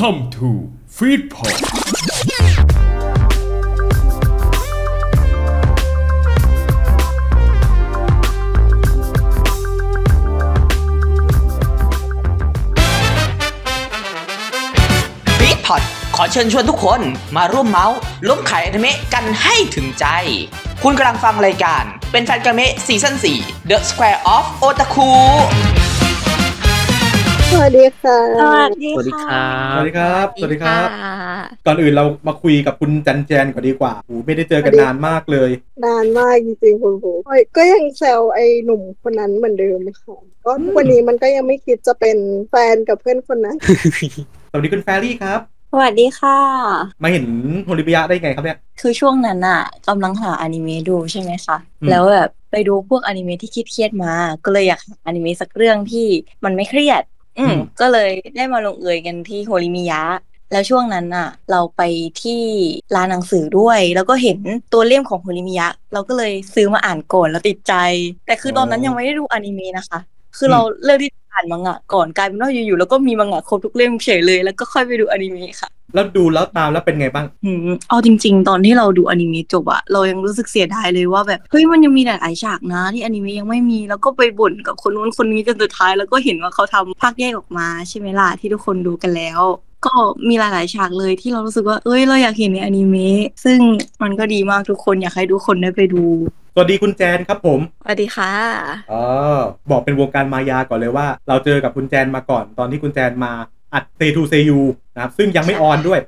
Welcome to Feedpot บิ๊กพอดขอเชิญชวนทุกคนมาร่วมเมาส์ล้มขายอนิเมะกันให้ถึงใจ คุณกำลังฟังรายการ เป็นแฟนกันเมะซีซั่น4 The Square of Otaku สวัสดีค่ะ สวัสดีสวัสดีครับ สวัสดีครับ สวัสดีครับค่ะก่อนอื่นเรามาคุยกับคุณจันแจนก่อนดีกว่าโอ้ไม่ได้เจอกันนานมากเลย นานมากจริงๆคุณผูก็ยังแซวไอ้หนุ่มคนนั้นเหมือนเดิมค่ะก็ทุกวันนี้มันก็ยังไม่คิดจะเป็นแฟนกับเพื่อนคนนั้น สวัสดีคุณแฟรี่ครับ สวัสดีค่ะ มาเห็นโฮลิบิยะได้ไงครับเนี่ย คือช่วงนั้นอะกำลังหาอนิเมะดูใช่ไหมคะ อืม แล้วแบบไปดูพวกอนิเมะที่เครียดๆมา ก็เลยอยากหาอนิเมะสักเรื่องที่มันไม่เครียด อืม ก็เลยได้มาลงเอยกันที่โฮริมิยะ แล้วช่วงนั้นน่ะ เราไปที่ร้านหนังสือด้วย แล้วก็เห็นตัวเล่มของโฮริมิยะ เราก็เลยซื้อมาอ่านก่อนแล้วติดใจ แต่คือตอนนั้นยังไม่ได้ดูอนิเมะนะคะ คือเราเลือกที่จะ อ่านมังงะก่อนกลายเป็นว่าอยู่ๆแล้วก็มีมังงะครบทุกเล่มเฉยเลย แล้วก็ค่อยไปดูอนิเมะค่ะแล้วดูแล้วตามแล้วเป็นไงบ้างอืมเอาจริง ๆ ตอนที่เราดูอนิเมะจบอะเรายังรู้สึกเสียดายเลยว่าแบบเฮ้ยมันยังมีหลายๆฉากนะ ที่อนิเมะยังไม่มีแล้วก็ไปบ่นกับคนนู้นคนนี้จนสุดท้าย แล้วก็เห็นว่าเขาทำภาคแยกออกมาใช่ไหมล่ะที่ทุกคนดูกันแล้ว ก็มีหลาย ๆ ฉากเลยที่เรารู้สึกว่าเอ้ยเราอยากเห็นในอนิเมะซึ่งมันก็ดีมากทุกคนอยากให้ทุกคนได้ไปดูส วัสดีคุณแจนครับผม สวัสดีค่ะอ๋อบอกเป็นวงการมายาก่อนเลยว่า เราเจอกับคุณแจนมาก่อน ตอนที่คุณแจนมาอัดเซทูเซยูนะครับ ซึ่งยังไม่ on ด้วย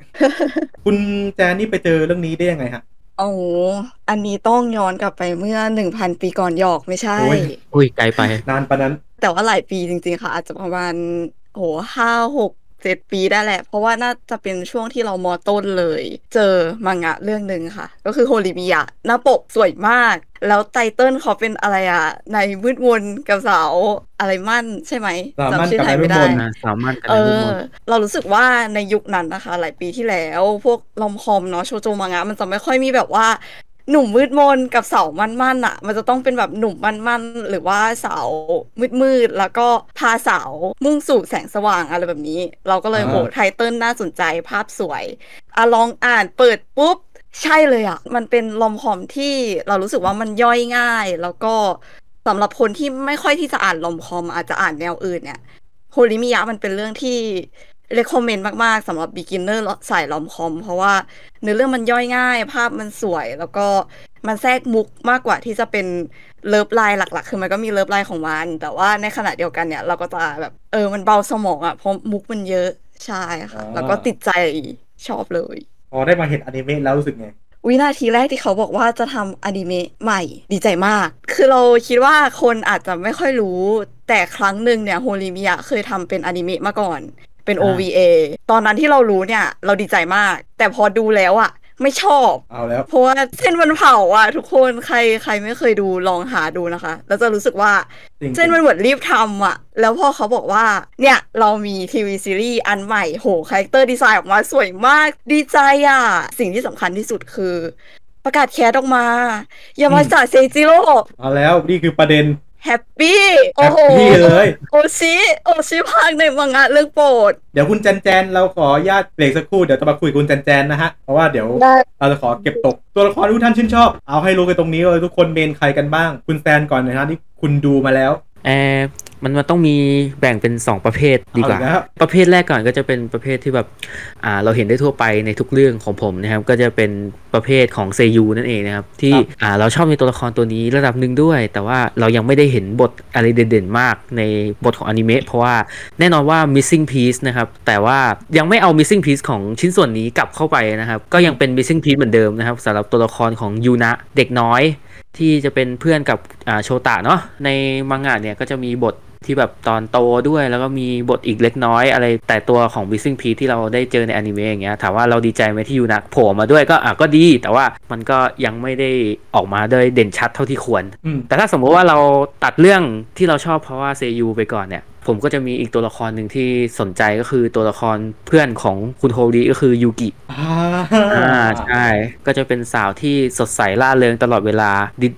คุณแจนนี่ไปเจอเรื่องนี้ได้ยังไงฮะโอ้โหอันนี้ต้องย้อนกลับไปเมื่อหนึ่งพันปีก่อนหยอกไม่ใช่โอ้ยอุ้ยไกลไป นานปะนั้น แต่ว่าหลายปีจริงๆค่ะ อาจจะประมาณโหห้าหก เจ็ดปีได้แหละ เพราะว่าน่าจะเป็นช่วงที่เรามอต้นเลย เจอมังงะเรื่องหนึ่งค่ะ ก็คือโฮลิมิยะหน้าปกสวยมาก แล้วไตเติ้ลเขาเป็นอะไรอะในมืดมนกับสาวอะไรมั่นใช่ไหมสาวมั่นจำชื่อกับไทยนายมืไม่ดได้มนนะสามารถกันเอได้ทุกอคนเรารู้สึกว่าในยุคนั้นนะคะ หลายปีที่แล้ว พวกลอมคอมเนาะโชโจมังงะมันจะไม่ค่อยมีแบบว่า หนุ่มมืดมนกับสาวมั่นๆอะ มันจะต้องเป็นแบบหนุ่มมั่นๆหรือว่าสาวมืดๆแล้วก็พาสาวมุ่งสู่แสงสว่างอะไรแบบนี้ เราก็เลยอ่าโหไทเติ้ลน่าสนใจภาพสวยอะลองอ่านเปิดปุ๊บใช่เลยอะ มันเป็นลอมคอมที่เรารู้สึกว่ามันย่อยง่าย แล้วก็สำหรับคนที่ไม่ค่อยที่จะอ่านลอมคอมอาจจะอ่านแนวอื่นเนี่ยโฮลิมิยะมันเป็นเรื่องที่ recommend มาก ๆสำหรับ beginner สายลอมคอม เพราะว่าเนื้อเรื่องมันย่อยง่าย ภาพมันสวย แล้วก็มันแทรกมุกมากกว่าที่จะเป็น love line หลัก ๆ คือมันก็มี love line ของมัน แต่ว่าในขณะเดียวกันเนี่ยเราก็จะแบบเออมันเบาสมองอะเพราะมุกมันเยอะใช่ค่ะอ่าแล้วก็ติดใจชอบเลย พอได้มาเห็นอนิเมะแล้วรู้สึกไงวินาทีแรกที่เขาบอกว่าจะทำอนิเมะใหม่ดีใจมาก คือเราคิดว่าคนอาจจะไม่ค่อยรู้ แต่ครั้งหนึ่งเนี่ยโฮริมิยะเคยทำเป็นอนิเมะมาก่อน เป็นอ่า OVA ตอนนั้นที่เรารู้เนี่ย เราดีใจมาก แต่พอดูแล้วอะไม่ชอบ เอาแล้ว เพราะว่าเส้นมันเผาอะทุกคนใครใครไม่เคยดูลองหาดูนะคะ แล้วจะรู้สึกว่าจริงๆเส้นมันเหมือนรีบทำอะแล้วพอเขาบอกว่า เนี่ย เรามีทีวีซีรีส์อันใหม่โห character design ออกมาสวยมากดีใจอะสิ่งที่สำคัญที่สุดคือ ประกาศ cast ออกมา ยามาชิตะเซจิโร่เอาแล้วนี่คือประเด็น แฮปปี้แฮโอ้โห happy เลย โอชิโอชิพากย์ในมังงะเรื่องโปรด เดี๋ยวคุณแจนแจนเราขออนุญาตเบรกสักครู่เดี๋ยวจะมาคุยกับคุณแจนแจนนะฮะ เพราะว่าเดี๋ยวได้เราจะขอเก็บตกตัวละครที่ทุกท่านชื่นชอบ เอาให้รู้กันตรงนี้เลยทุกคนเมนใครกันบ้าง คุณแฟนก่อนนะฮะที่คุณดูมาแล้ว เออ มันมันต้องมีแบ่งเป็น2ประเภทดีกว่าเอาอีกแล้วประเภทแรกก่อนก็จะเป็นประเภทที่แบบอ่าเราเห็นได้ทั่วไปในทุกเรื่องของผมนะครับก็จะเป็นประเภทของเซยูนั่นเองนะครับที่ครับอ่าเราชอบในตัวละครตัวนี้ระดับหนึ่งด้วย แต่ว่าเรายังไม่ได้เห็นบทอะไรเด่นๆมากในบทของอนิเมะเพราะว่าแน่นอนว่า missing piece นะครับแต่ว่ายังไม่เอา missing piece ของชิ้นส่วนนี้กลับเข้าไปนะครับก็ยังเป็น missing piece เหมือนเดิมนะครับสำหรับตัวละครของยูนะเด็กน้อย ที่จะเป็นเพื่อนกับอ่าโชตะเนาะในมังงะเนี่ยก็จะมีบท ที่แบบตอนโตด้วยแล้วก็มีบทอีกเล็กน้อยอะไร แต่ตัวของ Missing Piece ที่เราได้เจอในอนิเมะอย่างเงี้ยถามว่าเราดีใจไหมที่ยูนะโผล่มาด้วยก็อะก็ดี แต่ว่ามันก็ยังไม่ได้ออกมาได้เด่นชัดเท่าที่ควรอืมแต่ถ้าสมมติว่าเราตัดเรื่องที่เราชอบเพราะว่าเซยูไปก่อนเนี่ย ผมก็จะมีอีกตัวละครหนึ่งที่สนใจก็คือตัวละครเพื่อนของคุณโฮริก็คือยูกิอ่าอ่าใช่ ก็จะเป็นสาวที่สดใสล่าเริงตลอดเวลา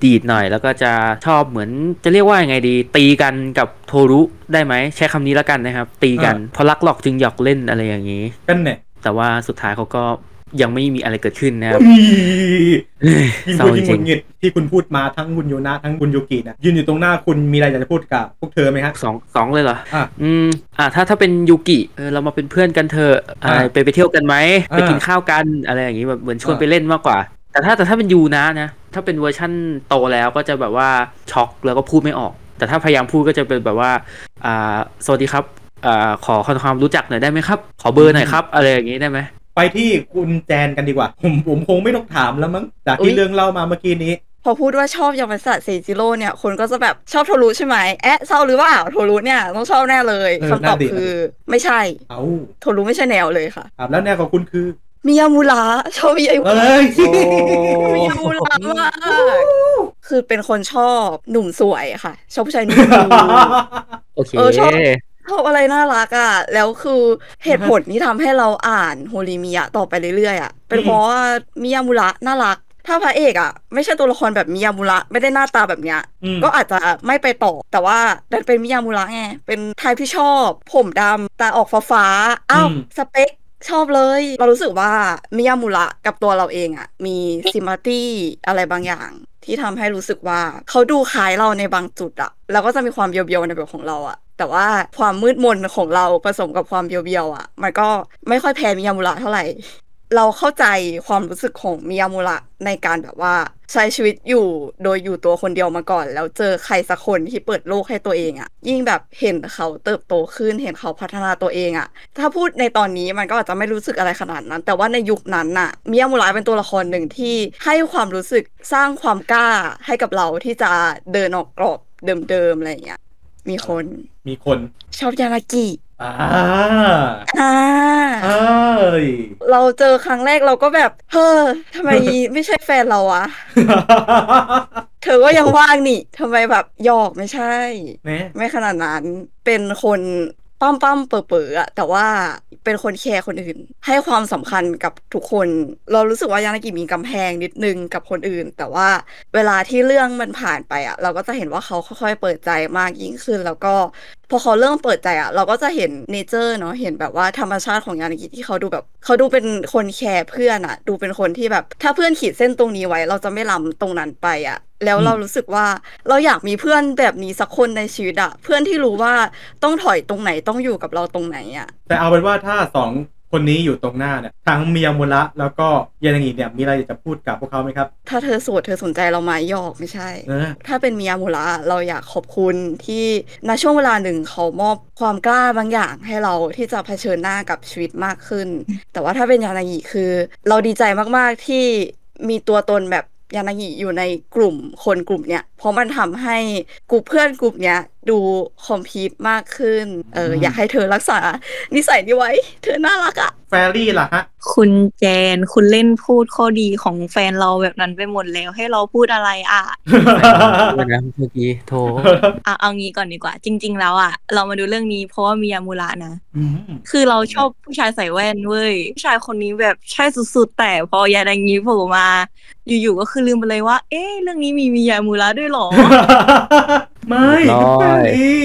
ดีดๆหน่อย แล้วก็จะชอบเหมือนจะเรียกว่ายังไงดี ตีกันกับโทรุได้ไหมใช้คำนี้แล้วกันนะครับ ตีกันเพราะรักหลอกจึงหยอกเล่นอะไรอย่างนี้กันเนี่ยแต่ว่าสุดท้ายเขาก็ ยังไม่มีอะไรเกิดขึ้นนะครับยิ่งเศร้าพูดยิ่งหงุดหงิด จริงที่คุณพูดมาทั้งคุณยูนะทั้งคุณยูกินะยืนอยู่ตรงหน้าคุณมีอะไรอยากจะพูดกับพวกเธอไหมฮะสองสองเลยเหรออะอืมอ่าถ้าถ้าเป็นยูกิเออเรามาเป็นเพื่อนกันเถอะอ่าอะไปไปเที่ยวกันไหมอะไปกินข้าวกันอะไรอย่างงี้แบบเหมือนชวนอะไปเล่นมากกว่า แต่ถ้าแต่ถ้าเป็นยูนะนะ ถ้าเป็นเวอร์ชั่นโตแล้วก็จะแบบว่าช็อกแล้วก็พูดไม่ออก แต่ถ้าพยายามพูดก็จะเป็นแบบว่าอ่าสวัสดีครับอ่าขอความรู้จักหน่อยได้ไหมครับ ขอเบอร์หน่อยครับ อะไรอย่างงี้ได้ไหม ไปที่คุณแจนกันดีกว่า ผมผมคงไม่ต้องถามแล้วมั้งจากอุ๊ที่ยเรื่องเล่ามาเมื่อกี้นี้ พอพูดว่าชอบยามาสะเซจิโร่เนี่ย คนก็จะแบบชอบโทรุใช่ไหมแอะเศร้าหรือว่าอ้าวโทรุเนี่ยต้องชอบแน่เลยเออคำตอบนั่นดิคือไม่ใช่เอาโทรุไม่ใช่แนวเลยค่ะครับแล้วแนวของคุณคือมิยามูระชอบมิยามูเอ้ระยมิยามูระมากคือเป็นคนชอบหนุ่มสวยค่ะ ชอบผู้ชายหนุ่มดูโอเคเออชอบ ชอบอะไรน่ารักอะ แล้วคือเหตุผลที่ทำให้เราอ่านโฮริมิยะต่อไปเรื่อยๆอะ เป็นเพราะว่ามิยามุระน่ารัก ถ้าพระเอกอะ ไม่ใช่ตัวละครแบบมิยามุระไม่ได้หน้าตาแบบเนี้ย อืม ก็อาจจะไม่ไปต่อ แต่ว่าดันเป็นมิยามุระไง เป็นไทยที่ชอบ ผมดำตาออกฟ้าๆอ้าว อืม สเปค ชอบเลย เรารู้สึกว่ามิยามุระกับตัวเราเองอะมีซิม p ัตตี้อะไรบางอย่าง ที่ทำให้รู้สึกว่าเขาดูคล้ายเราในบางจุดอะแล้วก็จะมีความเบียวๆในแบบของเราอะ แต่ว่าความมืดมนของเราผสมกับความเบียวๆอะ มันก็ไม่ค่อยแพ้มิยามุระเท่าไหร่ เราเข้าใจความรู้สึกของมิยามุระในการแบบว่า ใช้ชีวิตอยู่โดยอยู่ตัวคนเดียวมาก่อน แล้วเจอใครสักคนที่เปิดโลกให้ตัวเองอะยิ่งแบบเห็นเขาเติบโตขึ้นเห็นเขาพัฒนาตัวเองอะถ้าพูดในตอนนี้มันก็อาจจะไม่รู้สึกอะไรขนาดนั้น แต่ว่าในยุคนั้นน่ะมิยามุระเป็นตัวละครหนึ่งที่ให้ความรู้สึกสร้างความกล้าให้กับเราที่จะเดินออกกรอบเดิมๆอะไรอย่างเงี้ย มีคน มีคน ชอบยานากิอ่าอ่าเอ้ยเราเจอครั้งแรกเราก็แบบ เฮ้อทำไมไม่ใช่แฟนเราวะ เธอก็ยังว่างนี่ทำไมแบบหยอกไม่ใช่ แหม ไม่ขนาดนั้น เป็นคนปั้มปั้มๆเป๋อเป๋อๆอะแต่ว่า เป็นคนแคร์คนอื่น ให้ความสำคัญกับทุกคน เรารู้สึกว่ายานากิมีกำแพงนิดนึงกับคนอื่น แต่ว่าเวลาที่เรื่องมันผ่านไปอะเราก็จะเห็นว่าเขาค่อยๆเปิดใจมากยิ่งขึ้น แล้วก็พอเขาเริ่มเปิดใจอะเราก็จะเห็นเนเจอร์เนาะเห็นแบบว่าธรรมชาติของยานากิที่เขาดูแบบเขาดูเป็นคนแคร์เพื่อนอะดูเป็นคนที่แบบ ถ้าเพื่อนขีดเส้นตรงนี้ไว้ เราจะไม่ล้ำตรงนั้นไปอะ แล้วเรารู้สึกว่าเราอยากมีเพื่อนแบบนี้สักคนในชีวิตอะเพื่อนที่รู้ว่าต้องถอยตรงไหนต้องอยู่กับเราตรงไหนอะแต่เอาเป็นว่าถ้าสองคนนี้อยู่ตรงหน้าเนี่ยทั้งเมียมุระแล้วก็ยานางิเนี่ยมีอะไรอยากจะพูดกับพวกเขาไหมครับ ถ้าเธอโสดเธอสนใจเราไหมหยอกไม่ใช่เออถ้าเป็นมิยามุระเราอยากขอบคุณที่ณช่วงเวลาหนึ่งเขามอบความกล้าบางอย่างให้เราที่จะเผชิญหน้ากับชีวิตมากขึ้น แต่ว่าถ้าเป็นยานางิคือ เราดีใจมากๆที่มีตัวตนแบบ ยานางิอยู่ในกลุ่มคนกลุ่มเนี้ยเพราะมันทำให้กลุ่มเพื่อนกลุ่มเนี้ยดูคอมพีทมากขึ้นเอออยากให้เธอรักษานิสัยนี้ไว้ เธอน่ารักอะ แฟรี่ล่ะฮะ คุณแจนคุณเล่นพูดข้อดีของแฟนเราแบบนั้นไปหมดแล้ว ให้เราพูดอะไรอะด้วยนะเมื่อกี้โทรอะเอางี้ก่อนดีกว่า จริง ๆ แล้วอะ เรามาดูเรื่องนี้เพราะว่ามียามูระนะอืมคือเราชอบผู้ชายใส่แว่นเว้ยผู้ชายคนนี้แบบใช่สุดๆ แต่พอยาดังนี้โผล่มา อยู่ๆก็คือลืมไปเลยว่า เอ๊ะเรื่องนี้มีมียามูระด้วยเหรอ ไม่ร้อยแฟรี่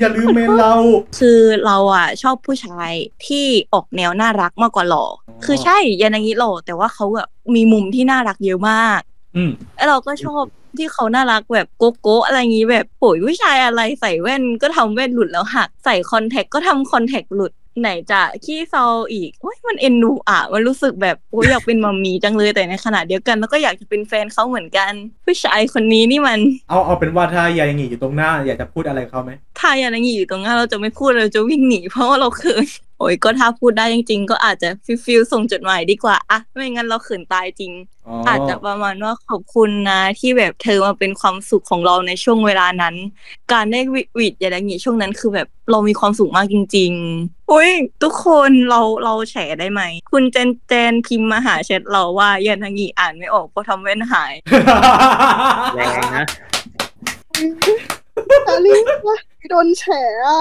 อย่าลืมเมนเรา คือเราอะชอบผู้ชายที่ออกแนวน่ารักมากกว่าหล่อคือใช่ยานางิหล่อแต่ว่าเขาอะมีมุมที่น่ารักเยอะมาก อืม แล้วเราก็ชอบที่เขาน่ารักแบบโกโก้อะไรอย่างงี้แบบโอยผู้ชายอะไรใส่แว่นก็ทำแว่นหลุดแล้วหัก ใส่คอนแทคก็ทำคอนแทคหลุด ไหนจะขี้เซาอีกโอ้ยมันเอ็นดูอะ มันรู้สึกแบบโอ้ยอยากเป็น mommy จังเลยแต่ในขณะเดียวกัน แล้วก็อยากจะเป็นแฟนเขาเหมือนกัน ผู้ชายคนนี้นี่มัน เอาเอาเป็นว่าถ้ายานางิอยู่ตรงหน้า อยากจะพูดอะไรกับเขาไหมถ้าอย่างนั้นอยู่ตรงนั้นเราจะไม่พูดเราจะวิ่งหนีเพราะว่าเราเขิน โอ้ยก็ถ้าพูดได้จริงๆ ก็อาจจะ feel feel ส่งจดหมายดีกว่าอะไม่งั้นเราเขินตายจริงอ๋ออาจจะประมาณว่าขอบคุณนะที่แบบเธอมาเป็นความสุขของเราในช่วงเวลานั้น การได้วิวิดอย่างนี้ช่วงนั้นคือแบบเรามีความสุขมากจริงๆอุ้ยทุกคนเราเราแฉได้ไหม คุณเจนเจนพิมพ์มาหาแชทเราว่ายันทางีอ่านไม่ออกเพราะทำแว่นหายแรงนะแฟรี่ว่าโดนแฉอะ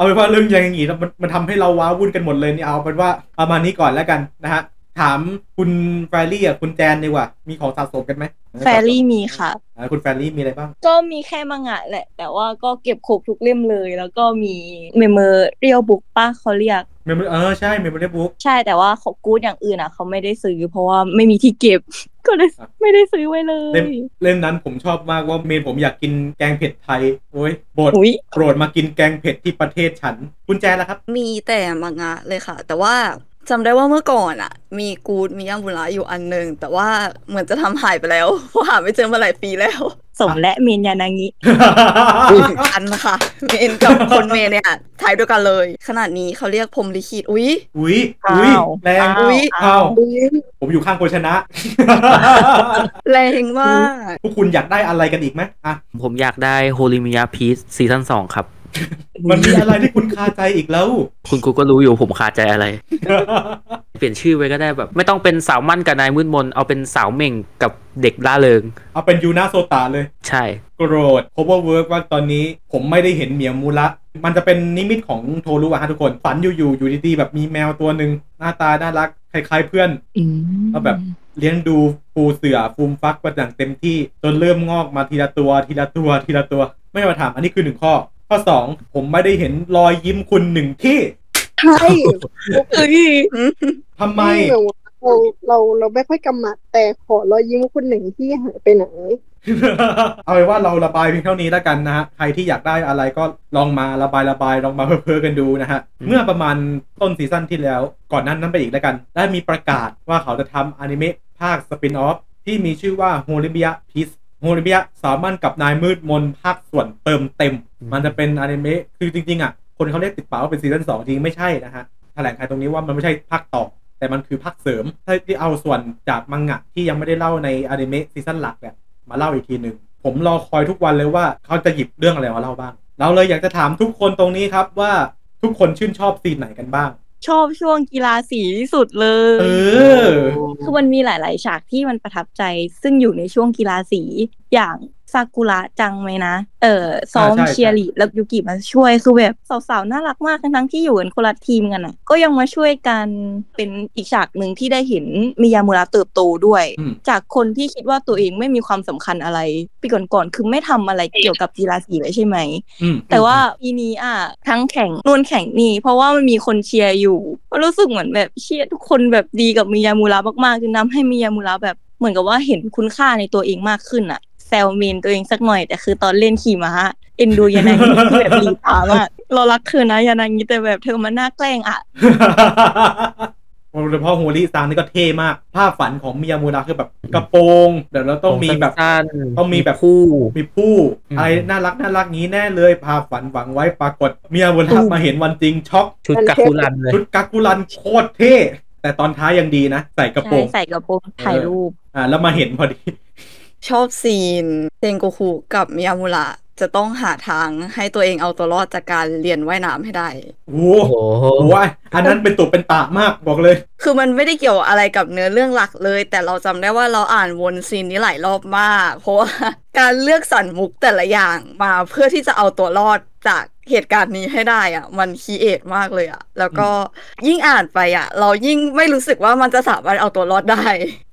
เอาเป็นว่าเรื่องอย่างงี้แล้วมันมันทำให้เราว้าวุ่นกันหมดเลยนี่เอาเป็นว่าประมาณนี้ก่อนแล้วกันนะฮะ ถามคุณแฟรี่อะคุณแจนดีกว่า มีของสะสมกันไหมแฟรี่มีค่ะอ่าคุณแฟรี่มีอะไรบ้าง ก็มีแค่มังงะแหละ แต่ว่าก็เก็บครบทุกเล่มเลย แล้วก็มี memorial book ปะเขาเรียก mem เออใช่ memory bookใช่แต่ว่าของกู๊ดอย่างอื่นอะเขาไม่ได้ซื้อ เพราะว่าไม่มีที่เก็บ ก็เลยครับไม่ได้ซื้อไว้เลเล่มยเล่มนั้นผมชอบมากว่า main ผมอยากกินแกงเผ็ดไทย โอ้ยโบดอุ๊ยโปรดมากินแกงเผ็ดที่ประเทศฉันคุณแจนล่ะครับ มีแต่มังงะเลยค่ะ แต่ว่าจำได้ว่าเมื่อก่อนอะมีกูดมียาบุระอยู่อันหนึงแต่ว่าเหมือนจะทำหายไปแล้วเพราะหาไม่เจอมาหลายปีแล้ว สมและ main ยานางิอันนะคะ main กับคน main เนี่ยถ่ายด้วยกันเลย ขนาดนี้เขาเรียกพรหมลิขิตอุ๊ยอุ้ยอุ้ยอ้าวแรงอ้าวอุ้ยอ้าวอ้าวผมอยู่ข้างคนชนะ แรงมาพวกคุณอยากได้อะไรกันอีกไหมอะผมอยากได้โฮริมิยะ piece ซีซั่นสองครับ มันมีอะไรที่คุณคาใจอีกแล้ว คุณกูก็รู้อยู่ผมคาใจอะไร เปลี่ยนชื่อไว้ก็ได้แบบ ไม่ต้องเป็นสาวมั่นกับนายมืดมน เอาเป็นสาวเหม่งกับเด็กล่าเริง เอาเป็นยูนาโซตาเลย ใช่ โกรธ cover work ว่าตอนนี้ผมไม่ได้เห็นเหมียวมูระมันจะเป็นนิมิตของโทรุอะฮะทุกคนฝันอยู่ๆอยู่ดีๆแบบมีแมวตัวหนึ่งหน้าตาน่ารักคล้ายๆเพื่อนก็แบบเลี้ยงดูปูเสือฟูมฟักมาอย่างเต็มที่จนเริ่มงอกมาทีละตัวทีละตัวทีละตัว ไม่มาถามอันนี้คือหนึ่งข้อ ข้อสองผมไม่ได้เห็นรอยยิ้มคุณหนึ่งที่ใช่เอ้ยทำไม เราเราเราไม่ค่อยกำหมัดแต่ขอรอยยิ้มคุณหนึ่งที่หายไปไหน เอาเป็นว่าเราระบายเพียงเท่านี้แล้วกันนะฮะ ใครที่อยากได้อะไรก็ลองมาระบายระบายลองมาเพ้อๆกันดูนะฮะอืมเมื่อประมาณต้นซีซั่นที่แล้ว ก่อนนั้นนั้นไปอีกแล้วกัน ได้มีประกาศว่าเขาจะทำอนิเมะภาคสปินออฟที่มีชื่อว่าโฮริมิยะ piece โฮริมิยะ สาวมั่นกับนายมืดมนภาคส่วนเติมเต็ม มันจะเป็นอนิเมะคือจริงๆอะคนเขาเรียกติดปากว่าเป็นซีซั่นสองจริงไม่ใช่นะฮะแถลงไขตรงนี้ว่ามันไม่ใช่ภาคต่อ แต่มันคือภาคเสริมที่เอาส่วนจากมังงะที่ยังไม่ได้เล่าในอนิเมะซีซั่นหลักเนี่ยมาเล่าอีกทีหนึ่งผมรอคอยทุกวันเลยว่าเขาจะหยิบเรื่องอะไรมาเล่าบ้าง เราเลยอยากจะถามทุกคนตรงนี้ครับว่าทุกคนชื่นชอบ scene ไหนกันบ้าง ชอบช่วงกีฬาสีที่สุดเลย เออ คือมันมีหลาย ๆ ฉากที่มันประทับใจ ซึ่งอยู่ในช่วงกีฬาสีอย่าง ซากุระจังไหมนะ เออซ้อมอ่าใช่เชียร์ลีดแล้วยูกิมาช่วยคือแบบสาวๆน่ารักมากทั้งๆที่อยู่กันคนละทีมกันอะ ก็ยังมาช่วยกันเป็นอีกฉากหนึ่งที่ได้เห็นมิยามุระเติบโตด้วยอืมจากคนที่คิดว่าตัวเองไม่มีความสำคัญอะไรปีก่อนๆคือไม่ทำอะไรเกี่ยวกับกีฬาสีเลยใช่ไหมอืมแต่ว่าปีนี้อะทั้งแข่งนู่นแข่งนี่ เพราะว่ามันมีคนเชียร์อยู่ก็รู้สึกเหมือนแบบเชียร์ทุกคนแบบดีกับมิยามูระมากๆจนทำให้มิยามูระแบบเหมือนกับว่าเห็นคุณค่าในตัวเองมากขึ้นอะ แซลเมนตัวเองสักหน่อยแต่คือตอนเล่นขี่ม้าเอ็นดูยานางิคือแบบรีตามากเรารักเธอนะยานางิแต่แบบเธอมันน่าแกล้งอะโดยเฉพาะโฮลี่ซังนี่ก็เท่มาก ภาพฝันของมิยามูระคือแบบกระโปรงเดี๋ยวเราต้องมีแบบสั้นๆต้องมีแบบคู่มีผู้อืมอะไรน่ารักน่ารักงี้แน่เลยภาพฝันหวังไว้ปรากฏเมียบุญรับมาเห็นวันจริงช็อกชุดกาคุรันเลยชุดกักกุลันโคตรเท่แต่ตอนท้ายยังดีนะ ใส่กระโปรใช่งใส่กระโปรงถ่ายรูปอ่าแล้วมาเห็นพอดี ชอบซีนเซนโกคุกับมิยามุระจะต้องหาทางให้ตัวเองเอาตัวรอดจากการเรียนว่ายน้ำให้ได้ โอ้โหโอ้โหโอ้ยอันนั้นเป็นตุเป็นตามากบอกเลย คือมันไม่ได้เกี่ยวอะไรกับเนื้อเรื่องหลักเลย แต่เราจำได้ว่าเราอ่านวนซีนนี้หลายรอบมาก เพราะว่าการเลือกสรรมุกแต่ละอย่างมาเพื่อที่จะเอาตัวรอด จากเหตุการณ์นี้ให้ได้อะมันคีเอทมากเลยอะแล้วก็ยิ่งอ่านไปอะเรายิ่งไม่รู้สึกว่ามันจะสามารถเอาตัวรอดได้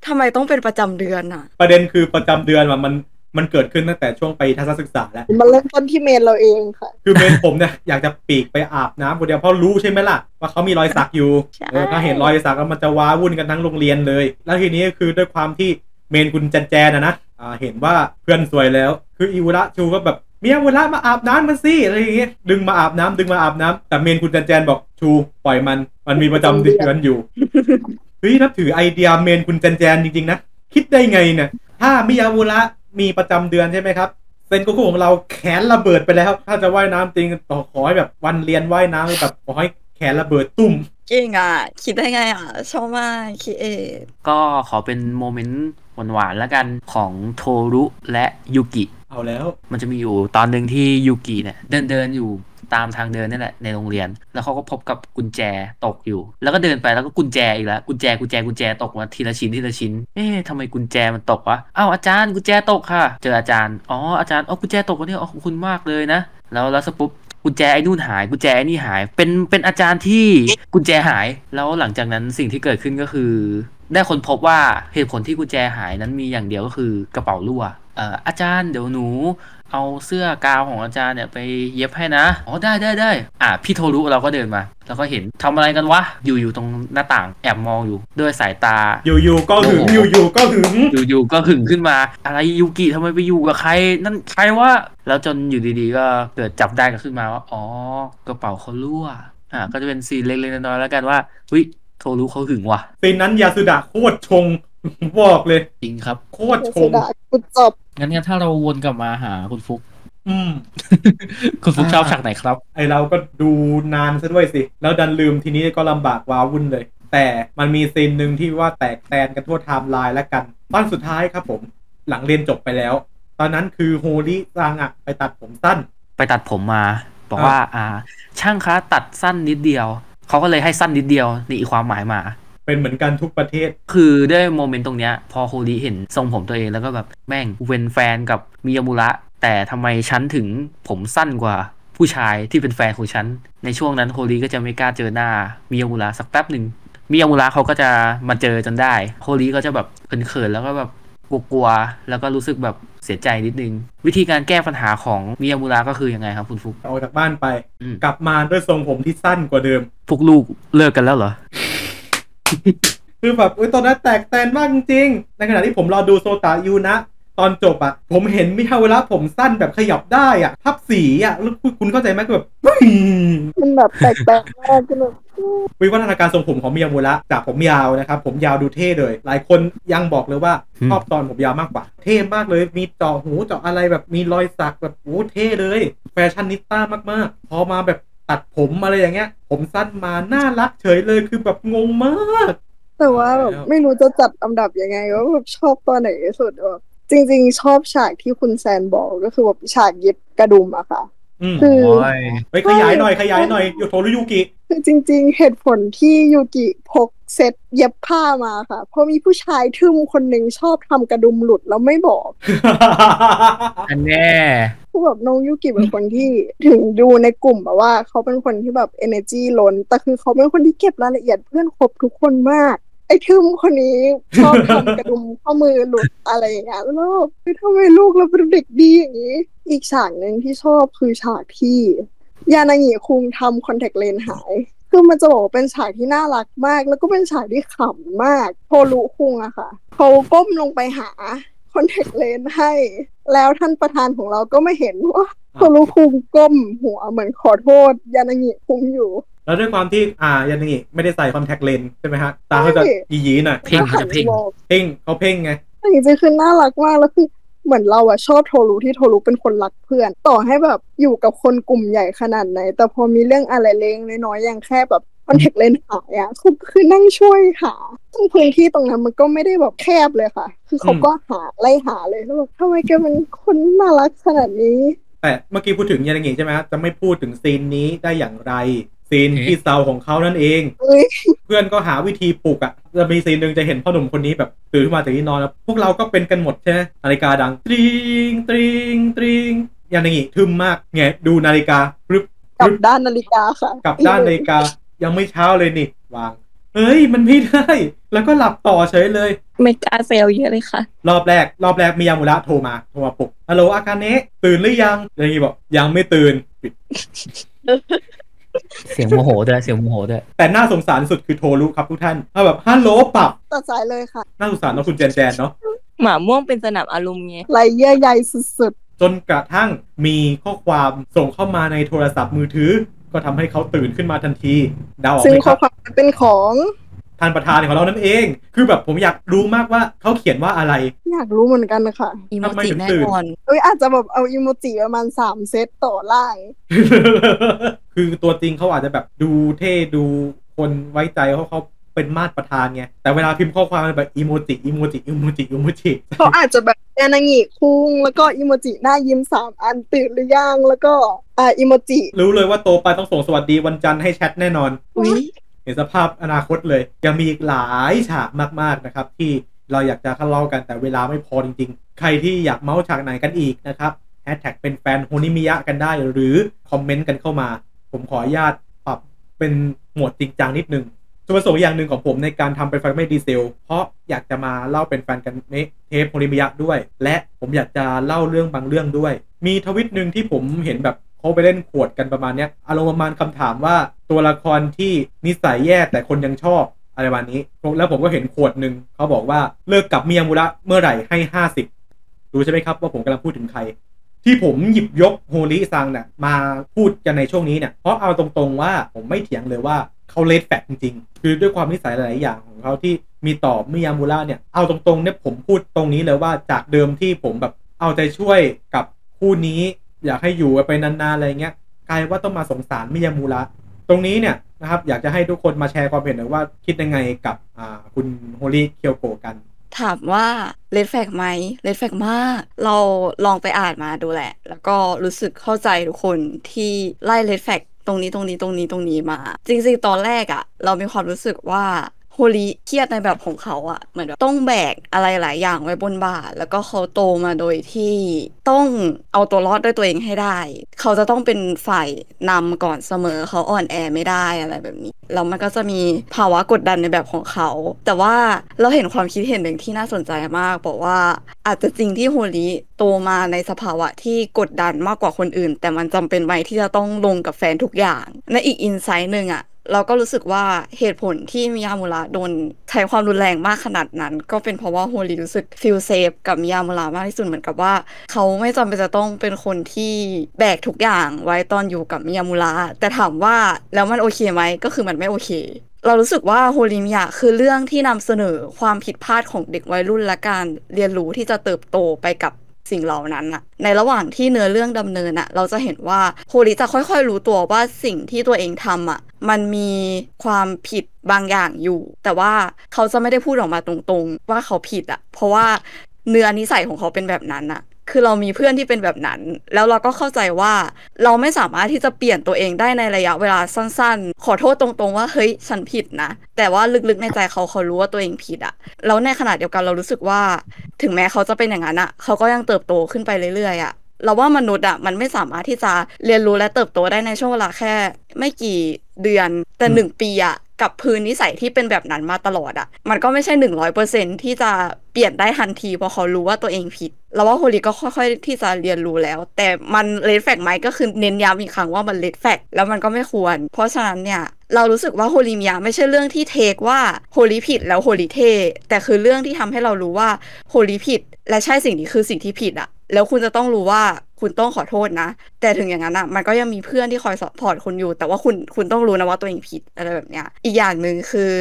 ทำไมต้องเป็นประจำเดือนอะประเด็นคือประจำเดือนว่ามันมันเกิดขึ้นตั้งแต่ช่วงไปทัศนศึกษาแล้ว มันเริ่มต้นที่เมนเราเองค่ะ คือเมนผมเนี่ยอยากจะปีกไปอาบน้ำคนเดียวเพราะรู้ใช่ไหมล่ะ ว่าเขามีรอยสักอยู่ใช่เออถ้าเห็นรอยสักแล้วมันจะว้าวุ่นกันทั้งโรงเรียนเลย แล้วทีนี้คือด้วยความที่เมนคุณแจนแจนนะนะอ่าเห็นว่าเพื่อนสวยแล้ว คืออิวระชูก็แบบ เมียเวลามาอาบน้ำมันสิอะไรอย่างเงี้ยดึงมาอาบน้ำดึงมาอาบน้ำแต่เมนคุณแจนแจนบอกชูปล่อยมัน มันมีประจำเดือนอยู่เฮ้ยนับถือไอเดียเมนคุณแจนแจนจริงๆนะคิดได้ไงเนี่ยถ้ามิยามุระมีประจำเดือนใช่ไหมครับเซนโกคุของเราแขนระเบิดไปแล้ว ถ้าจะว่ายน้ำจริงต่อขอให้แบบวันเรียนว่ายน้ำแบบขอให้แขนระเบิดตุ้มเก่งอะคิดได้ไงอะชอบมาก createก็ขอเป็น moment หวานๆแล้วกันของโทรุและยูกิ เอาแล้ว มันจะมีอยู่ตอนหนึ่งที่ยูกิเนี่ยเดินเดินอยู่ตามทางเดินนี่แหละในโรงเรียน แล้วเขาก็พบกับกุญแจตกอยู่ แล้วก็เดินไปแล้วก็กุญแจอีกแล้วกุญแจกุญแจกุญแจตกมาทีละชิ้นทีละชิ้น เอ๊ะทำไมกุญแจมันตกวะอ้าวอาจารย์กุญแจตกค่ะ เจออาจารย์อ๋ออาจารย์อ๋อกุญแจตกวะเนี่ยอ๋อขอบคุณมากเลยนะ แล้วแล้วสปุ๊บกุญแจไอ้นู่นหายกุญแจไอ้นี่หาย เป็นเป็นอาจารย์ที่กุญแจหาย แล้วหลังจากนั้นสิ่งที่เกิดขึ้นก็คือ ได้คนพบว่าเหตุผลที่กุญแจหายนั้นมีอย่างเดียวก็คือกระเป๋ารั่ว อ่ออาจารย์เดี๋ยวหนู เอาเสื้อกาวของอาจารย์เนี่ยไปเย็บให้นะ อ๋อได้ได้ได้อะพี่โทรุเราก็เดินมา แล้วก็เห็นทำอะไรกันวะ อยู่อยู่ตรงหน้าต่างแอบมองอยู่ด้วยสายตา อยู่ๆก็หึงโอ้โหอยู่ๆก็หึงอยู่ๆก็หึงขึ้นมา อะไรยูกิทำไมไปอยู่กับใคร นั่นใครวะ แล้วจนอยู่ดีๆ ก็เกิดจับได้กันขึ้นมาว่า อ๋อกระเป๋าเขารั่ว อะก็จะเป็น scene เล็กๆน้อยๆแล้วกันว่าเฮ้ยโทรุเขาหึงว่ะ scene นั้นยาสุดะโคตรชงบอกเลย จริงครับ โคตรชสุงดากุดจบ งั้นงั้นถ้าเราวนกลับมาหาคุณฟุก อืม คุณฟุกชอบฉากไหนครับ ไอเราก็ดูนานซะด้วยสิ แล้วดันลืมทีนี้ก็ลำบากว้าวุ่นเลย แต่มันมี scene หนึ่งที่ว่าแตกแตนกันทั่วไทม์ไลน์แล้วกัน ตอนสุดท้ายครับผมหลังเรียนจบไปแล้ว ตอนนั้นคือโฮลี่ซังอะไปตัดผมสั้น ไปตัดผมมา บอกว่า อ่า ช่างคะตัดสั้นนิดเดียว เขาก็เลยให้สั้นนิดเดียวนี่อีกความหมายมา เป็นเหมือนกันทุกประเทศ คือด้วยโมเมนต์ตรงเนี้ย พอโฮลีเห็นทรงผมตัวเองแล้วก็แบบแม่งกูเป็นแฟนกับมิยามุระ แต่ทำไมฉันถึงผมสั้นกว่าผู้ชายที่เป็นแฟนของฉัน ในช่วงนั้นโฮลีก็จะไม่กล้าเจอหน้ามิยามุระสักแป๊บหนึ่งมิยามุระเขาก็จะมาเจอจนได้โฮลีก็จะแบบเขินๆแล้วก็แบบกลัวๆแล้วก็รู้สึกแบบเสียใจนิดนึง วิธีการแก้ปัญหาของมิยามุระก็คือยังไงครับคุณฟุกออกจากบ้านไปอืมกลับมาด้วยทรงผมที่สั้นกว่าเดิมพวกลูกเลิกกันแล้วเหรอ คือแบบอุ๊ยตอนนั้นแตกแตนมากจริงๆในขณะที่ผมรอดูโซตายูนะ ตอนจบอะผมเห็นมิฮาวเวละผมสั้นแบบขยับได้อะพับสีอะแล้วคุณคุณเข้าใจไหมคือแบบมันแบบแปลกๆมากคือแบบวิวัฒนาการทรงผมของมิยามุระจากผมยาวนะครับ ผมยาวดูเท่เลย หลายคนยังบอกเลยว่าอืมชอบตอนผมยาวมากกว่า เท่มากเลย มีเจาะหูเจาะอะไรแบบมีรอยสักแบบโอ้เท่เลย แฟชั่นนิสต้ามากๆ พอมาแบบ ตัดผมอะไรอย่างเงี้ย ผมสั้นมาน่ารักเฉยเลยคือแบบงงมาก แต่ว่าแบบแล้วไม่รู้จะจัดอันดับยังไงว่าแบบชอบตัวไหนที่สุดแบบจริง ๆ ชอบฉากที่คุณแซนบอกก็คือแบบฉากเย็บกระดุมอะค่ะอืมคือไปขยายหน่อยขยายหน่อยโยโทรุยุกิคือจริง ๆ เหตุผลที่ยูกิพกเซ็ตเย็บผ้ามาค่ะ เพราะมีผู้ชายทึมคนหนึ่งชอบทำกระดุมหลุดแล้วไม่บอก อันแน่ คือแบบน้องยูกิเป็นคนที่ถึงดูในกลุ่มแบบว่า เขาเป็นคนที่แบบ energy ล้น แต่คือเขาเป็นคนที่เก็บรายละเอียดเพื่อนครบทุกคนมาก ไอ้ทึมคนนี้ชอบทำกระดุมข้อมือหลุดอะไรอย่างเงี้ยแล้วแบบเฮ้ยทำไมลูกเราเป็นเด็กดีอย่างนี้ อีกฉากหนึ่งที่ชอบคือฉากที่ยานางิคุงทำคอนแทคเลนส์หายคือมันจะบอกว่าเป็นฉากที่น่ารักมาก แล้วก็เป็นฉากที่ขำมาก โทรุคุงอะค่ะ เขาก้มลงไปหา อนแทคเลนส์ให้ แล้วท่านประธานของเราก็ไม่เห็นว่าโทรุคุงก้มหัวเหมือนขอโทษยานางิคุงอยู่ แล้วด้วยความที่อ่ายันนี่ไม่ได้ใส่คอนแทคเลนส์ใช่ไหมฮะ ตาเขาจะใช่หยีๆหน่อยเพ่งเขาจะเพ่งบอกเพ่งเขาเพ่งไงแต่จริงๆคือน่ารักมากแล้วคือเหมือนเราอะชอบโทรุที่โทรุเป็นคนรักเพื่อน ต่อให้แบบอยู่กับคนกลุ่มใหญ่ขนาดไหน แต่พอมีเรื่องอะไรเล็กน้อยๆอย่างแค่แบบ คอนแทคเลนส์หายอะคือคือนั่งช่วยหาซึ่งพื้นที่ตรงนั้นมันก็ไม่ได้แบบแคบเลยค่ะ คือเขาก็หาไล่หาเลยแล้วแบบทำไมแกเป็นคนน่ารักขนาดนี้แต่เมื่อกี้พูดถึงยานางิใช่ไหมฮะจะไม่พูดถึงซีนนี้ได้อย่างไรซีนเอ๊ะที่เซาของเขานั่นเองเอ้ยเพื่อนก็หาวิธีปลุกอะ่ะ จะมีซีนหนึ่งจะเห็นพ่อหนุ่มคนนี้แบบตื่นขึ้นมาจากที่นอนแล้วพวกเราก็เป็นกันหมดใช่ไหมนาฬิกาดังตริงตริงตริงยานางิทึมมากไงดูนาฬิการึบกลับรึบด้านนาฬิกาค่ะกลับด้านนาฬิกา ยังไม่เช้าเลยนี่วางเฮ้ย มันไม่ได้ แล้วก็หลับต่อเฉยเลยไม่กล้าเซลเยอะเลยค่ะ รอบแรก รอบแรกมียามุระโทรมา โทรมาปลุก ฮัลโหลอากาเนะตื่นหรือยังยานางิบอก ยังไม่ตื่นปิดเสียงโมโหด้วยเสียงโมโหด้วยแต่น่าสงสารสุดคือโทรุครับทุกท่านถ้าแบบฮัลโหลปรับตัดสายเลยค่ะ น่าสงสารเนาะคุณแจนแจนเนาะ หมาม่วงเป็นสนับอารมณ์ไงไรเยื่อใยสุดจนกระทั่งมีข้อความส่งเข้ามาในโทรศัพท์มือถือ ก็ทำให้เขาตื่นขึ้นมาทันทีเดาออๆกซึ่งไหมคข้อรับความมันเป็นของท่านประธานของเรานั่นเอง คือแบบผมอยากรู้มากว่าเขาเขียนว่าอะไร อยากรู้เหมือนกันนะคะอีโมทำไมจิถึงแน่ตื่นนอนเอ้ยอาจจะแบบเอาอีโมจิประมาณสามเซตต่อล่างคือตัวจริงเขาอาจจะแบบดูเท่ดูคนไว้ใจเขาเขา เป็นมาตรประธานไง แต่เวลาพิมพ์ข้อความแบบอีโมจิอีโมจิอีโมจิอีโมจิเขาอาจจะแบบแอนางิคุ้ง แล้วก็อีโมจิหน้ายิ้มสามอันตื่นหรือยัง แล้วก็อ่าอีโมจิ รู้เลยว่าโตไปต้องส่งสวัสดีวันจันทร์ให้แชทแน่นอนอุ๊ยเห็นสภาพอนาคตเลย ยังมีอีกหลายฉากมาก ๆ นะครับ ที่เราอยากจะเล่ากันแต่เวลาไม่พอจริง ๆ ใครที่อยากเมาส์ฉากไหนกันอีกนะครับแฮชแท็กเป็นแฟนโฮนิมิยะกันได้หรือคอมเมนต์กันเข้ามา ผมขออนุญาตปรับเป็นหมวดจริงจังนิดนึง จุดประสงค์อย่างหนึ่งของผมในการทำเป็นแฟนไม่ดีเซล เพราะอยากจะมาเล่าเป็นแฟนกันเมเทปโฮนิมิยะด้วย และผมอยากจะเล่าเรื่องบางเรื่องด้วย มีทวิตหนึ่งที่ผมเห็นแบบเขาไปเล่นขวดกันประมาณเนี้ยอารมณ์ประมาณคำถามว่าตัวละครที่นิสัยแย่แต่คนยังชอบอะไรประมาณนี้ แล้วผมก็เห็นขวดหนึ่งเขาบอกว่าเลิกกับเมียมุระเมื่อไหร่ให้ห้าสิบรู้ใช่ไหมครับว่าผมกำลังพูดถึงใคร ที่ผมหยิบยกโฮลิซังเนี่ยมาพูดกันในช่วงนี้เนี่ยเพราะเอาตรงๆว่าผมไม่เถียงเลยว่า เขาเลดแฟกจริงๆ คือด้วยความนิสัยหลาย ๆ อย่างของเขาที่มีต่อมิยามูระเนี่ย เอาตรง ๆ เนี่ยผมพูดตรงนี้เลยว่าจากเดิมที่ผมแบบเอาใจช่วยกับคู่นี้ อยากให้อยู่ไปนาน ๆ อะไรเงี้ยกลายว่าต้องมาสงสารมิยามูระตรงนี้เนี่ยนะครับอยากจะให้ทุกคนมาแชร์ความเห็นหน่อยว่าคิดยังไงกับคุณโฮริเคียวโกะกัน ถามว่า red flag ไหม red flag มาก เราลองไปอ่านมาดูแหละ แล้วก็รู้สึกเข้าใจทุกคนที่ไล่ red flag ตรงนี้ตรงนี้ตรงนี้ตรงนี้มา จริงๆ ตอนแรกอะเรามีความรู้สึกว่า โฮริเครียดในแบบของเขาอะเหมือนแบบต้องแบกอะไรหลายอย่างไว้บนบ่าแล้วก็เขาโตมาโดยที่ต้องเอาตัวรอดด้วยตัวเองให้ได้ เขาจะต้องเป็นฝ่ายนำก่อนเสมอเขาอ่อนแอไม่ได้อะไรแบบนี้แล้วมันก็จะมีภาวะกดดันในแบบของเขา แต่ว่าเราเห็นความคิดเห็นหนึ่งที่น่าสนใจมาก บอกว่าอาจจะจริงที่โฮริโตมาในสภาวะที่กดดันมากกว่าคนอื่น แต่มันจำเป็นไหมที่จะต้องลงกับแฟนทุกอย่างในอีก insight หนึ่งอะ เราก็รู้สึกว่าเหตุผลที่มิยามุระโดนใช้ความรุนแรงมากขนาดนั้น ก็เป็นเพราะว่าโฮริรู้สึก feel safe กับมิยามุระมากที่สุดเหมือนกับว่า เขาไม่จำเป็นจะต้องเป็นคนที่แบกทุกอย่างไว้ตอนอยู่กับมิยามุระแต่ถามว่าแล้วมันโอเคไหมก็คือมันไม่โอเค เรารู้สึกว่าโฮลิมิยะคือเรื่องที่นำเสนอความผิดพลาดของเด็กวัยรุ่นและการเรียนรู้ที่จะเติบโตไปกับ สิ่งเหล่านั้นอะในระหว่างที่เนื้อเรื่องดำเนินอะเราจะเห็นว่าโฮลิจะค่อยๆ รู้ตัวว่าสิ่งที่ตัวเองทำอะมันมีความผิดบางอย่างอยู่ แต่ว่าเขาจะไม่ได้พูดออกมาตรงๆ ว่าเขาผิดอะเพราะว่าเนื้อนิสัยของเขาเป็นแบบนั้นอะ คือเรามีเพื่อนที่เป็นแบบนั้น แล้วเราก็เข้าใจว่าเราไม่สามารถที่จะเปลี่ยนตัวเองได้ในระยะเวลาสั้นๆ ขอโทษตรงๆว่าเฮ้ยฉันผิดนะ แต่ว่าลึกๆในใจเขาเขารู้ว่าตัวเองผิดอะแล้วในขณะเดียวกันเรารู้สึกว่า ถึงแม้เขาจะเป็นอย่างนั้นอะเขาก็ยังเติบโตขึ้นไปเรื่อยๆอะ เราว่ามนุษย์อะมันไม่สามารถที่จะเรียนรู้และเติบโตได้ในช่วงเวลาแค่ ไม่กี่เดือนแต่หนึ่งปีอะกับพื้นนิสัยที่เป็นแบบนั้นมาตลอดอะมันก็ไม่ใช่หนึ่งร้อยเปอร์เซ็นที่จะเปลี่ยนได้ทันทีเพราะเขารู้ว่าตัวเองผิดเราว่าโฮริก็ค่อยๆที่จะเรียนรู้แล้ว แต่มัน red flag ไหมก็คือเน้นย้ำอีกครั้งว่ามัน red flag แล้วมันก็ไม่ควร เพราะฉะนั้นเนี่ยเรารู้สึกว่าโฮริมิยะไม่ใช่เรื่องที่ take ว่าโฮริผิดแล้วโฮริเท่แต่คือเรื่องที่ทำให้เรารู้ว่าโฮริผิด และใช่สิ่งนี้คือสิ่งที่ผิดอะ แล้วคุณจะต้องรู้ว่าคุณต้องขอโทษนะ แต่ถึงอย่างนั้นอะมันก็ยังมีเพื่อนที่คอย support คุณอยู่ แต่ว่าคุณคุณต้องรู้นะว่าตัวเองผิดอะไรแบบเนี้ย อีกอย่างหนึ่งคือ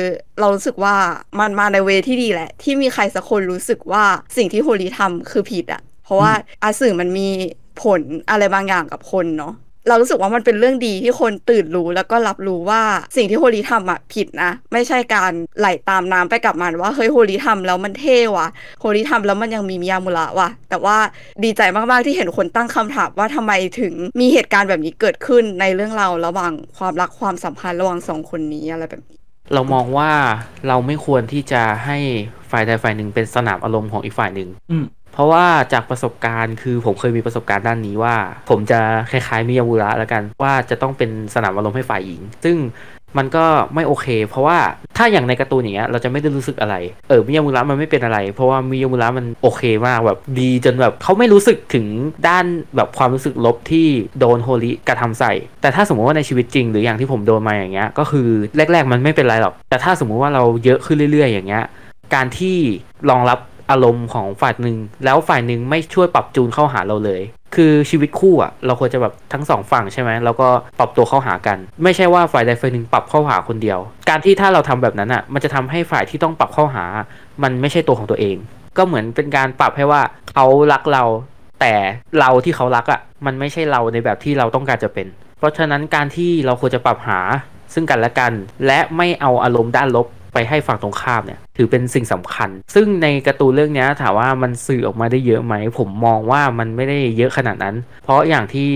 เรารู้สึกว่ามันมาในเวที่ดีแหละ ที่มีใครสักคนรู้สึกว่าสิ่งที่โฮลิทำคือผิดอะเพราะว่าอาสื่อมันมีผลอะไรบางอย่างกับคนเนาะ เรารู้สึกว่ามันเป็นเรื่องดีที่คนตื่นรู้แล้วก็รับรู้ว่าสิ่งที่โฮลีทำอะผิดนะ ไม่ใช่การไหลตามน้ำไปกับมันว่าเฮ้ยโฮลีทำแล้วมันเท่ว่ะโฮลีทำแล้วมันยังมีมิยามุระว่ะแต่ว่าดีใจมากๆที่เห็นคนตั้งคำถามว่าทำไมถึงมีเหตุการณ์แบบนี้เกิดขึ้นในเรื่องราวระหว่างความรักความสัมพันธ์ระหว่างสองคนนี้อะไรแบบนี้เรามองว่าเราไม่ควรที่จะให้ฝ่ายใดฝ่ายหนึ่งเป็นสนามอารมณ์ของอีกฝ่ายหนึ่งอืม เพราะว่าจากประสบการณ์คือผมเคยมีประสบการณ์ด้านนี้ว่า ผมจะคล้ายๆมิยามูระแล้วกันว่าจะต้องเป็นสนามอารมณ์ให้ฝ่ายหญิง ซึ่งมันก็ไม่โอเค เพราะว่าถ้าอย่างในการ์ตูนอย่างเงี้ยเราจะไม่ได้รู้สึกอะไร เออมิยามูระมันไม่เป็นอะไร เพราะว่ามิยามูระมันโอเคมากแบบดีจนแบบเขาไม่รู้สึกถึงด้านแบบความรู้สึกลบที่โดนโฮลิกระทำใส่ แต่ถ้าสมมติว่าในชีวิตจริง หรืออย่างที่ผมโดนมาอย่างเงี้ยก็คือแรก ๆ มันไม่เป็นไรหรอก แต่ถ้าสมมุติว่าเราเยอะขึ้นเรื่อย ๆ อย่างเงี้ยการที่รองรับ อารมณ์ของฝ่ายหนึ่งแล้วฝ่ายหนึ่งไม่ช่วยปรับจูนเข้าหาเราเลย คือชีวิตคู่อะ เราควรจะแบบทั้งสองฝั่งใช่ไหมแล้วก็ปรับตัวเข้าหากัน ไม่ใช่ว่าฝ่ายใดฝ่ายหนึ่งปรับเข้าหาคนเดียว การที่ถ้าเราทำแบบนั้นอะ มันจะทำให้ฝ่ายที่ต้องปรับเข้าหา มันไม่ใช่ตัวของตัวเอง ก็เหมือนเป็นการปรับให้ว่าเขารักเรา แต่เราที่เขารักอะ มันไม่ใช่เราในแบบที่เราต้องการจะเป็น เพราะฉะนั้นการที่เราควรจะปรับหาซึ่งกันและกัน และไม่เอาอารมณ์ด้านลบ ไปให้ฝั่งตรงข้ามเนี่ยถือเป็นสิ่งสำคัญ ซึ่งในการ์ตูนเรื่องนี้ถามว่ามันสื่อออกมาได้เยอะไหม ผมมองว่ามันไม่ได้เยอะขนาดนั้น เพราะอย่างที่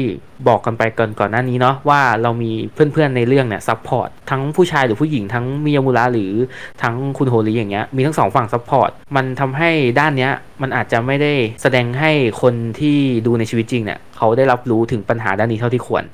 บอกกันไปก่อนก่อนหน้านี้เนาะว่าเรามีเพื่อนๆในเรื่องเนี่ย support ทั้งผู้ชายหรือผู้หญิงทั้งมิยามุระหรือทั้งคุณโฮริอย่างเงี้ยมีทั้งสองฝั่ง support มันทำให้ด้านเนี้ยมันอาจจะไม่ได้แสดงให้คนที่ดูในชีวิตจริงเนี่ยเขาได้รับรู้ถึงปัญหาด้านนี้เท่าที่ควร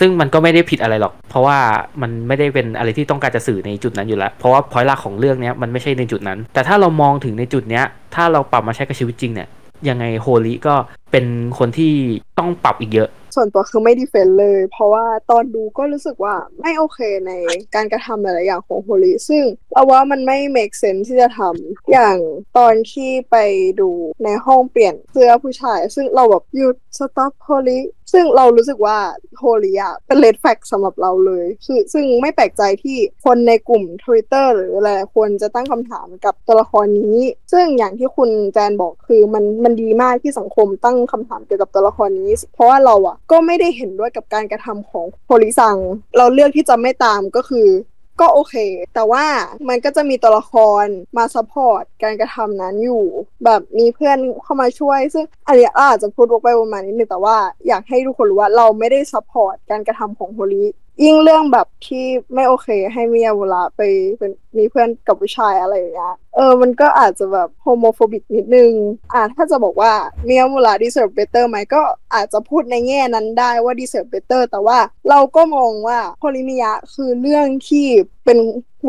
ซึ่งมันก็ไม่ได้ผิดอะไรหรอก เพราะว่ามันไม่ได้เป็นอะไรที่ต้องการจะสื่อในจุดนั้นอยู่แล้ว เพราะว่า point หลักของเรื่องเนี้ยมันไม่ใช่ในจุดนั้น แต่ถ้าเรามองถึงในจุดเนี้ย ถ้าเราปรับมาใช้กับชีวิตจริงเนี่ยยังไงโฮริก็เป็นคนที่ต้องปรับอีกเยอะ ส่วนตัวคือไม่ defend เลย เพราะว่าตอนดูก็รู้สึกว่าไม่โอเคในการกระทำหลายๆอย่างของโฮลิซึ่งเราว่ามันไม่ make sense ที่จะทำอย่างตอนที่ไปดูในห้องเปลี่ยนเสื้อผู้ชาย ซึ่งเราแบบหยุด stop โฮลิซึ่งเรารู้สึกว่าโฮลิอะเป็น red flag สำหรับเราเลยคือซึ่งไม่แปลกใจที่คนในกลุ่ม Twitter หรืออะไรควรจะตั้งคำถามกับตัวละครนี้ ซึ่งอย่างที่คุณแจนบอกคือมันมันดีมากที่สังคมตั้งคำถามเกี่ยวกับตัวละครนี้ เพราะว่าเราอะ ก็ไม่ได้เห็นด้วยกับการกระทำของโพลิซัง เราเลือกที่จะไม่ตามก็คือ ก็โอเค แต่ว่ามันก็จะมีตัวละครมา support การกระทำนั้นอยู่ แบบมีเพื่อนเข้ามาช่วย ซึ่งอันนี้อาจจะพูดวกไปประมาณนิดนึงแต่ว่าอยากให้ทุกคนรู้ว่าเราไม่ได้ support การกระทำของโฮริ ยิ่งเรื่องแบบที่ไม่โอเคให้มิยามุระไปเป็นมีเพื่อนกับผู้ชายอะไรอย่างเงี้ยเออมันก็อาจจะแบบ homophobic นิดนึงอ่าถ้าจะบอกว่ามิยามุระ deserve better ไหมก็อาจจะพูดในแง่นั้นได้ว่า deserve better แต่ว่าเราก็มองว่าโฮริมิยะคือเรื่องที่เป็น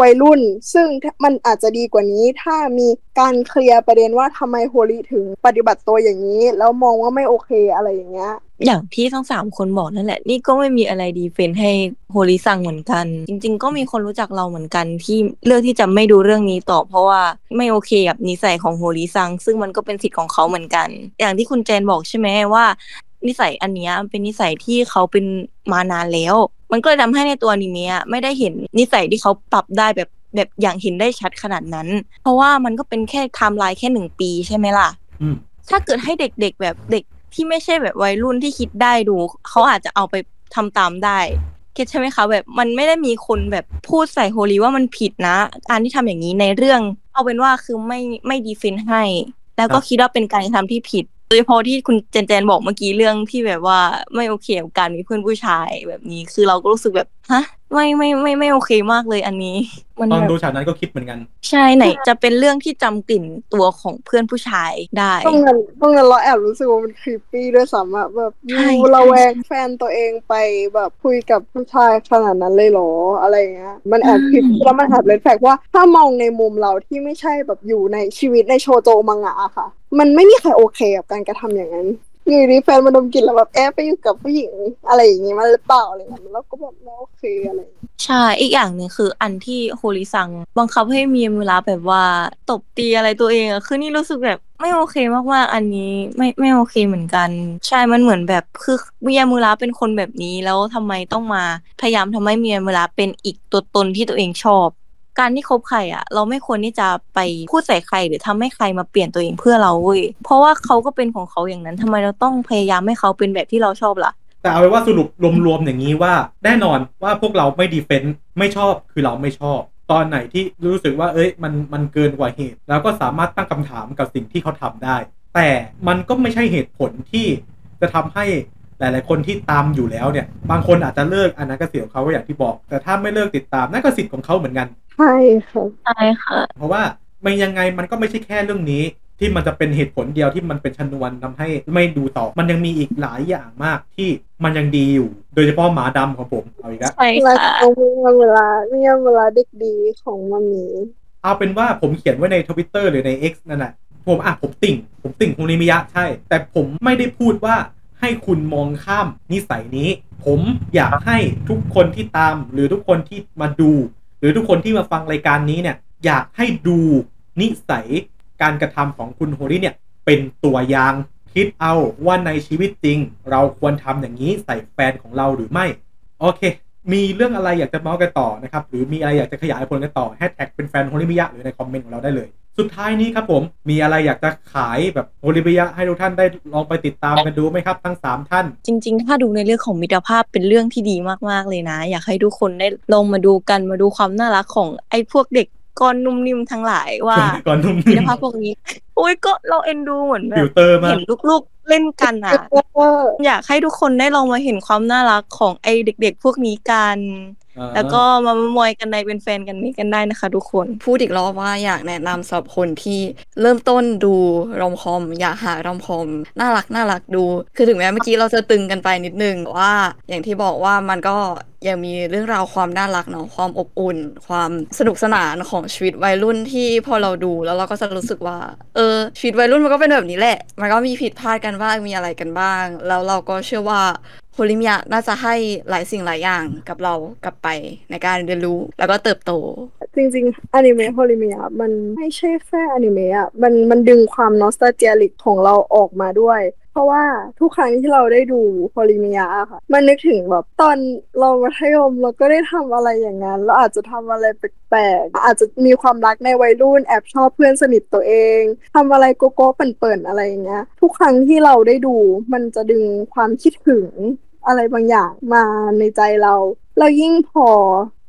วัยรุ่น ซึ่งมันอาจจะดีกว่านี้ถ้ามีการเคลียร์ประเด็นว่าทำไมโฮริถึงปฏิบัติตัวอย่างนี้ แล้วมองว่าไม่โอเคอะไรอย่างเงี้ย อย่างที่ทั้งสามคนบอกนั่นแหละ นี่ก็ไม่มีอะไร defend ให้โฮริซังเหมือนกัน จริง ๆ ก็มีคนรู้จักเราเหมือนกันที่เลือกที่จะไม่ดูเรื่องนี้ต่อ เพราะว่าไม่โอเคกับนิสัยของโฮริซัง ซึ่งมันก็เป็นสิทธิ์ของเขาเหมือนกัน อย่างที่คุณแจนบอกใช่ไหมว่านิสัยอันเนี้ยเป็นนิสัยที่เขาเป็นมานานแล้ว มันก็เลยทำให้ในตัวอนิเมะอะไม่ได้เห็นนิสัยที่เขาปรับได้แบบแบบอย่างเห็นได้ชัดขนาดนั้น เพราะว่ามันก็เป็นแค่ไทม์ไลน์แค่หนึ่งปีใช่ไหมล่ะอืมถ้าเกิดให้เด็กๆแบบเด็ก ที่ไม่ใช่แบบวัยรุ่นที่คิดได้ดู เขาอาจจะเอาไปทำตามได้ get ใช่ไหมคะแบบมันไม่ได้มีคนแบบพูดใส่โฮริว่ามันผิดนะการที่ทำอย่างนี้ในเรื่อง เอาเป็นว่าคือไม่ไม่ดีเฟนต์ให้ แล้วก็คิดว่าเป็นการกระทำที่ผิดโดยเฉพาะที่คุณเจนเจนบอกเมื่อกี้เรื่องที่แบบว่าไม่โอเคกับการมีเพื่อนผู้ชายแบบนี้ คือเราก็รู้สึกแบบฮะไม่ไม่ไม่ไม่โอเคมากเลยอันนี้ มันตอนแบบดูฉากนั้นก็คิดเหมือนกัน ใช่ไหนจะเป็นเรื่องที่จำกลิ่นตัวของเพื่อนผู้ชายได้ตรงนั้นตรงนั้นเราแอบรู้สึกว่ามันครีปปี้ด้วยซ้ำอะแบบใช่ยูระแวงแฟนตัวเองไปแบบคุยกับผู้ชายขนาดนั้นเลยเหรออะไรอย่างเงี้ยมันแอบ creepy แล้วมันแอบ red flag ว่าถ้ามองในมุมเราที่ไม่ใช่แบบอยู่ในชีวิตในโชโจมังงะอะค่ะ มันไม่มีใครโอเคกับการกระทำอย่างนั้นอยู่ดีแฟนมาดมกลิ่นแล้วแบบแอบไปอยู่กับผู้หญิงอะไรอย่างงี้มันหรือเปล่าอะไรอย่างเงี้ยแล้วก็แบบไม่โอเคอะไรใช่อีกอย่างหนึ่งคืออันที่โฮริซังบังคับให้มิยามูระแบบว่าตบตีอะไรตัวเองอะคือนี่รู้สึกแบบไม่โอเคมากๆ อันนี้ไม่ไม่โอเคเหมือนกัน ใช่มันเหมือนแบบคือเมียมูระเป็นคนแบบนี้แล้วทำไมต้องมาพยายามทำให้เมียมูระเป็นอีกตัวตนที่ตัวเองชอบ การที่คบใครอะเราไม่ควรที่จะไปพูดใส่ใคร หรือทำให้ใครมาเปลี่ยนตัวเองเพื่อเราเว้ยเพราะว่าเขาก็เป็นของเขาอย่างนั้นทำไมเราต้องพยายามให้เขาเป็นแบบที่เราชอบล่ะ แต่เอาไว้ว่าสรุปรวมๆอย่างนี้ว่า แน่นอนว่าพวกเราไม่ดีเฟนต์ไม่ชอบคือเราไม่ชอบ ตอนไหนที่รู้สึกว่า เอ้ยมันมันเกินกว่าเหตุ แล้วก็สามารถตั้งคำถามกับสิ่งที่เขาทำได้ แต่มันก็ไม่ใช่เหตุผลที่จะทำให้หลาย ๆ คนที่ตามอยู่แล้วเนี่ย บางคนอาจจะเลิกอันนั้นก็เสียของเขาอย่างที่บอก แต่ถ้าไม่เลิกติดตามนั่นก็สิทธิ์ของเขาเหมือนกัน ใช่ค่ะใช่ค่ะ เพราะว่ามันยังไงมันก็ไม่ใช่แค่เรื่องนี้ ที่มันจะเป็นเหตุผลเดียวที่มันเป็นชนวนทำให้ไม่ดูต่อ มันยังมีอีกหลายอย่างมากที่มันยังดีอยู่ โดยเฉพาะหมาดำของผมเอาอีกแล้วใช่แล้วค่ะเอาเวลาเนี่ยเวลาเด็กดีของมามีเอาเป็นว่าผมเขียนไว้ในทวิตเตอร์หรือใน X นั่นแหละผมอะผมติ่ง ผมติ่งโฮริมิยะใช่ แต่ผมไม่ได้พูดว่าให้คุณมองข้ามนิสัยนี้ ผมอยากให้ทุกคนที่ตาม หรือทุกคนที่มาดูห รือทุกคนที่มาฟังรายการนี้เนี่ยอยากให้ดูนิสัยการกระทำของคุณโฮริเนี่ยเป็นตัวอย่างคิดเอาว่าในชีวิตจริง เราควรทำอย่างนี้ใส่แฟนของเราหรือไม่ โอเค มีเรื่องอะไรอยากจะเมาส์กันต่อนะครับ หรือมีอะไรอยากจะขยายผลกันต่อแฮชแท็กเป็นแฟนโฮริมิยะหรือในคอมเมนต์ของเราได้เลย สุดท้ายนี้ครับผมมีอะไรอยากจะขายแบบโฮริมิยะให้ทุกท่านได้ลองไปติดตามกันดูไหมครับ ทั้ง 3 ท่าน จริง ๆ ถ้าดูในเรื่องของมิตรภาพเป็นเรื่องที่ดีมากๆเลยนะ อยากให้ทุกคนได้ลองมาดูกันมาดูความน่ารักของไอ้พวกเด็กก้อนนุ่มนิ่มทั้งหลายว่าก้อนนุ่มคุณภาพพวกนี้โอ้ยก็เราเอ็นดูเหมือนแบบลเตอร์มากเห็นลูกๆเล่นกันอะเอออยากให้ทุกคนได้ลองมาเห็นความน่ารักของไอเด็ก ๆ พวกนี้กันอ่า แล้วก็มามอยกันในเป็นแฟนกันนี้กันได้นะคะทุกคน พูดอีกรอบว่าอยากแนะนำสำหรับคนที่เริ่มต้นดูรอมคอม อยากหารอมคอม น่ารักน่ารักดู คือถึงแม้เมื่อกี้เราจะตึงกันไปนิดนึงแต่ว่าอย่างที่บอกว่ามันก็ยังมีเรื่องราวความน่ารักเนาะความอบอุ่น ความสนุกสนานของชีวิตวัยรุ่นที่พอเราดูแล้วเราก็จะรู้สึกว่า เออชีวิตวัยรุ่นมันก็เป็นแบบนี้แหละ มันก็มีผิดพลาดกันบ้างมีอะไรกันบ้าง แล้วเราก็เชื่อว่า โฮริมิยะน่าจะให้หลายสิ่งหลายอย่างกับเรากลับไปในการเรียนรู้แล้วก็เติบโต จริงๆอนิเมะโฮริมิยะมันไม่ใช่แค่อนิเมะอะมันมันดึงความ nostalgic ของเราออกมาด้วย เพราะว่าทุกครั้งที่เราได้ดูโฮริมิยะค่ะ มันนึกถึงแบบตอนเรามัธยมเราก็ได้ทำอะไรอย่างนั้นเราอาจจะทำอะไรแปลกๆอาจจะมีความรักในวัยรุ่นแอบชอบเพื่อนสนิทตัวเองทำอะไรโกโก้เปิ่นๆอะไรอย่างเงี้ยทุกครั้งที่เราได้ดูมันจะดึงความคิดถึงอะไรบางอย่างมาในใจเราแล้วยิ่งพอ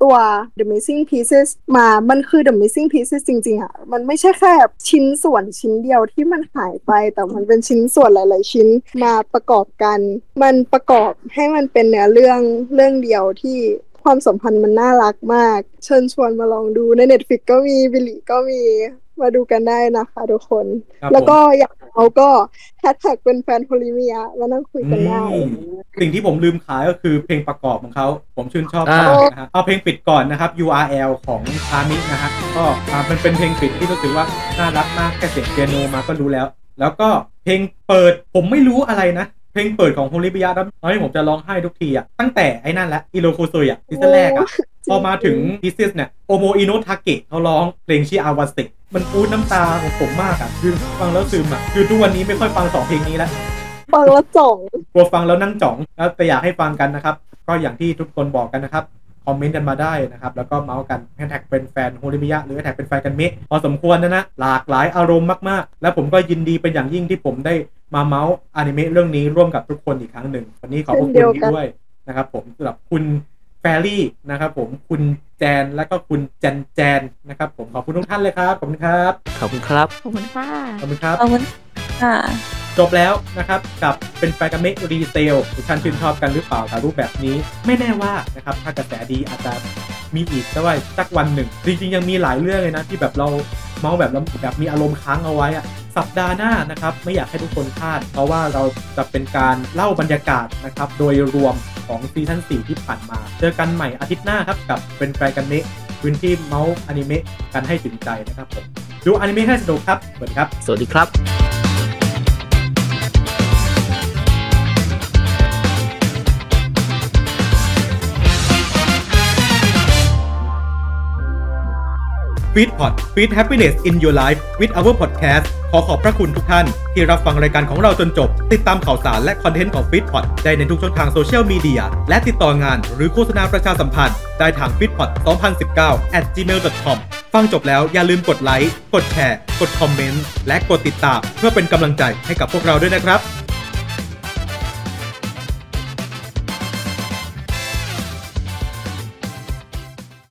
ตัว The Missing Pieces มา มันคือ The Missing Pieces จริงๆอะมันไม่ใช่แค่ชิ้นส่วนชิ้นเดียวที่มันหายไป แต่มันเป็นชิ้นส่วนหลาย ๆ ชิ้นมาประกอบกัน มันประกอบให้มันเป็นเนื้อเรื่องเรื่องเดียวที่ความสัมพันธ์มันน่ารักมาก เชิญชวนมาลองดูใน Netflix ก็มีบิลิก็มีมาดูกันได้นะคะทุกคนครับแล้วก็ผมอยาก เอาก็แฮชแท็กเป็นแฟนโฮริมิยะมานั่งคุยกันได้อืมสิ่งที่ผมลืมขายก็คือเพลงประกอบของเขา ผมชื่นชอบอ่ามมากนะฮะเอาเพลงปิดก่อนนะครับ URL ของอามินะฮะก็อ่ามันเป็นเพลงปิดที่รู้สึกว่าน่ารักมากแค่เสียงเปียโนมาก็รู้แล้ว แล้วก็เพลงเปิดผมไม่รู้อะไรนะ เพลงเปิดของโฮริมิยะนะตอนที่ผมจะร้องไห้ทุกทีอะตั้งแต่ไอ้นั่นแหละ色香水อะซีซั่นแรกอะพอมาถึง pieces เนี่ยโอโมอิโนทาเกะเขาร้องเพลงชื่ออาวาสติมันปูดน้ำตาของผมมากอะคือฟังแล้วซึมอะคือทุกวันนี้ไม่ค่อยฟังสองเพลงนี้แล้วฟังแล้วจ่องกลัวฟังแล้วนั่งจ่องแล้วแต่อยากให้ฟังกันนะครับ ก็อย่างที่ทุกคนบอกกันนะครับคอมเมนต์กันมาได้นะครับ แล้วก็เมาส์กันแฮชแท็กเป็นแฟนโฮริมิยะหรือแฮชแท็กเป็นแฟนกันเมะพอสมควรนะนะ หลากหลายอารมณ์มาก ๆ และผมก็ยินดีเป็นอย่างยิ่งที่ผมได้ มาเมาส์อนิเมะเรื่องนี้ร่วมกับทุกคนอีกครั้งหนึ่ง วันนี้ขอบพระเช่นเดียวกันด้วยนะครับ ผมสำหรับคุณแฟรี่นะครับ ผมคุณแจนและก็คุณแจนแจนนะครับ ผมขอบคุณทุกท่านเลยครับขอบคุณครับขอบคุณครับขอบคุณค่ะขอบคุณครับขอบคุณค่ะจบแล้วนะครับกับเป็นแฟนกันเมะ resale ทุกท่านชื่นชอบกันหรือเปล่ากับรูปแบบนี้ ไม่แน่ว่านะครับถ้ากระแสดีอาจจะมีอีกแต่ว่าสักวันหนึ่ง จริงๆ ยังมีหลายเรื่องเลยนะที่แบบเรา เมาส์แบบแล้วแบบมีอารมณ์ค้างเอาไว้อะสัปดาห์หน้านะครับไม่อยากให้ทุกคนพลาด เพราะว่าเราจะเป็นการเล่าบรรยากาศนะครับโดยรวมของซีซั่น4ที่ผ่านมา เจอกันใหม่อาทิตย์หน้าครับกับเป็นแฟกันเมะพื้นที่เมาส์อนิเมะกันให้ถึงใจนะครับผมดูอนิเมะให้สนุกครับสวัสดีครับ สวัสดีครับ Feed Pod Feed Happiness in Your Life with our podcast ขอขอบพระคุณทุกท่าน ที่รับฟังรายการของเราจนจบ ติดตามข่าวสารและคอนเทนต์ของ Feed Pod ได้ในทุกช่องทางโซเชียลมีเดียและติดต่องานหรือโฆษณาประชาสัมพันธ์ ได้ทาง feedpod 2019 at gmail.com ฟังจบแล้วอย่าลืมกดไลค์กดแชร์ กดคอมเมนต์และกดติดตาม เพื่อเป็นกำลังใจให้กับพวกเราด้วยนะครับ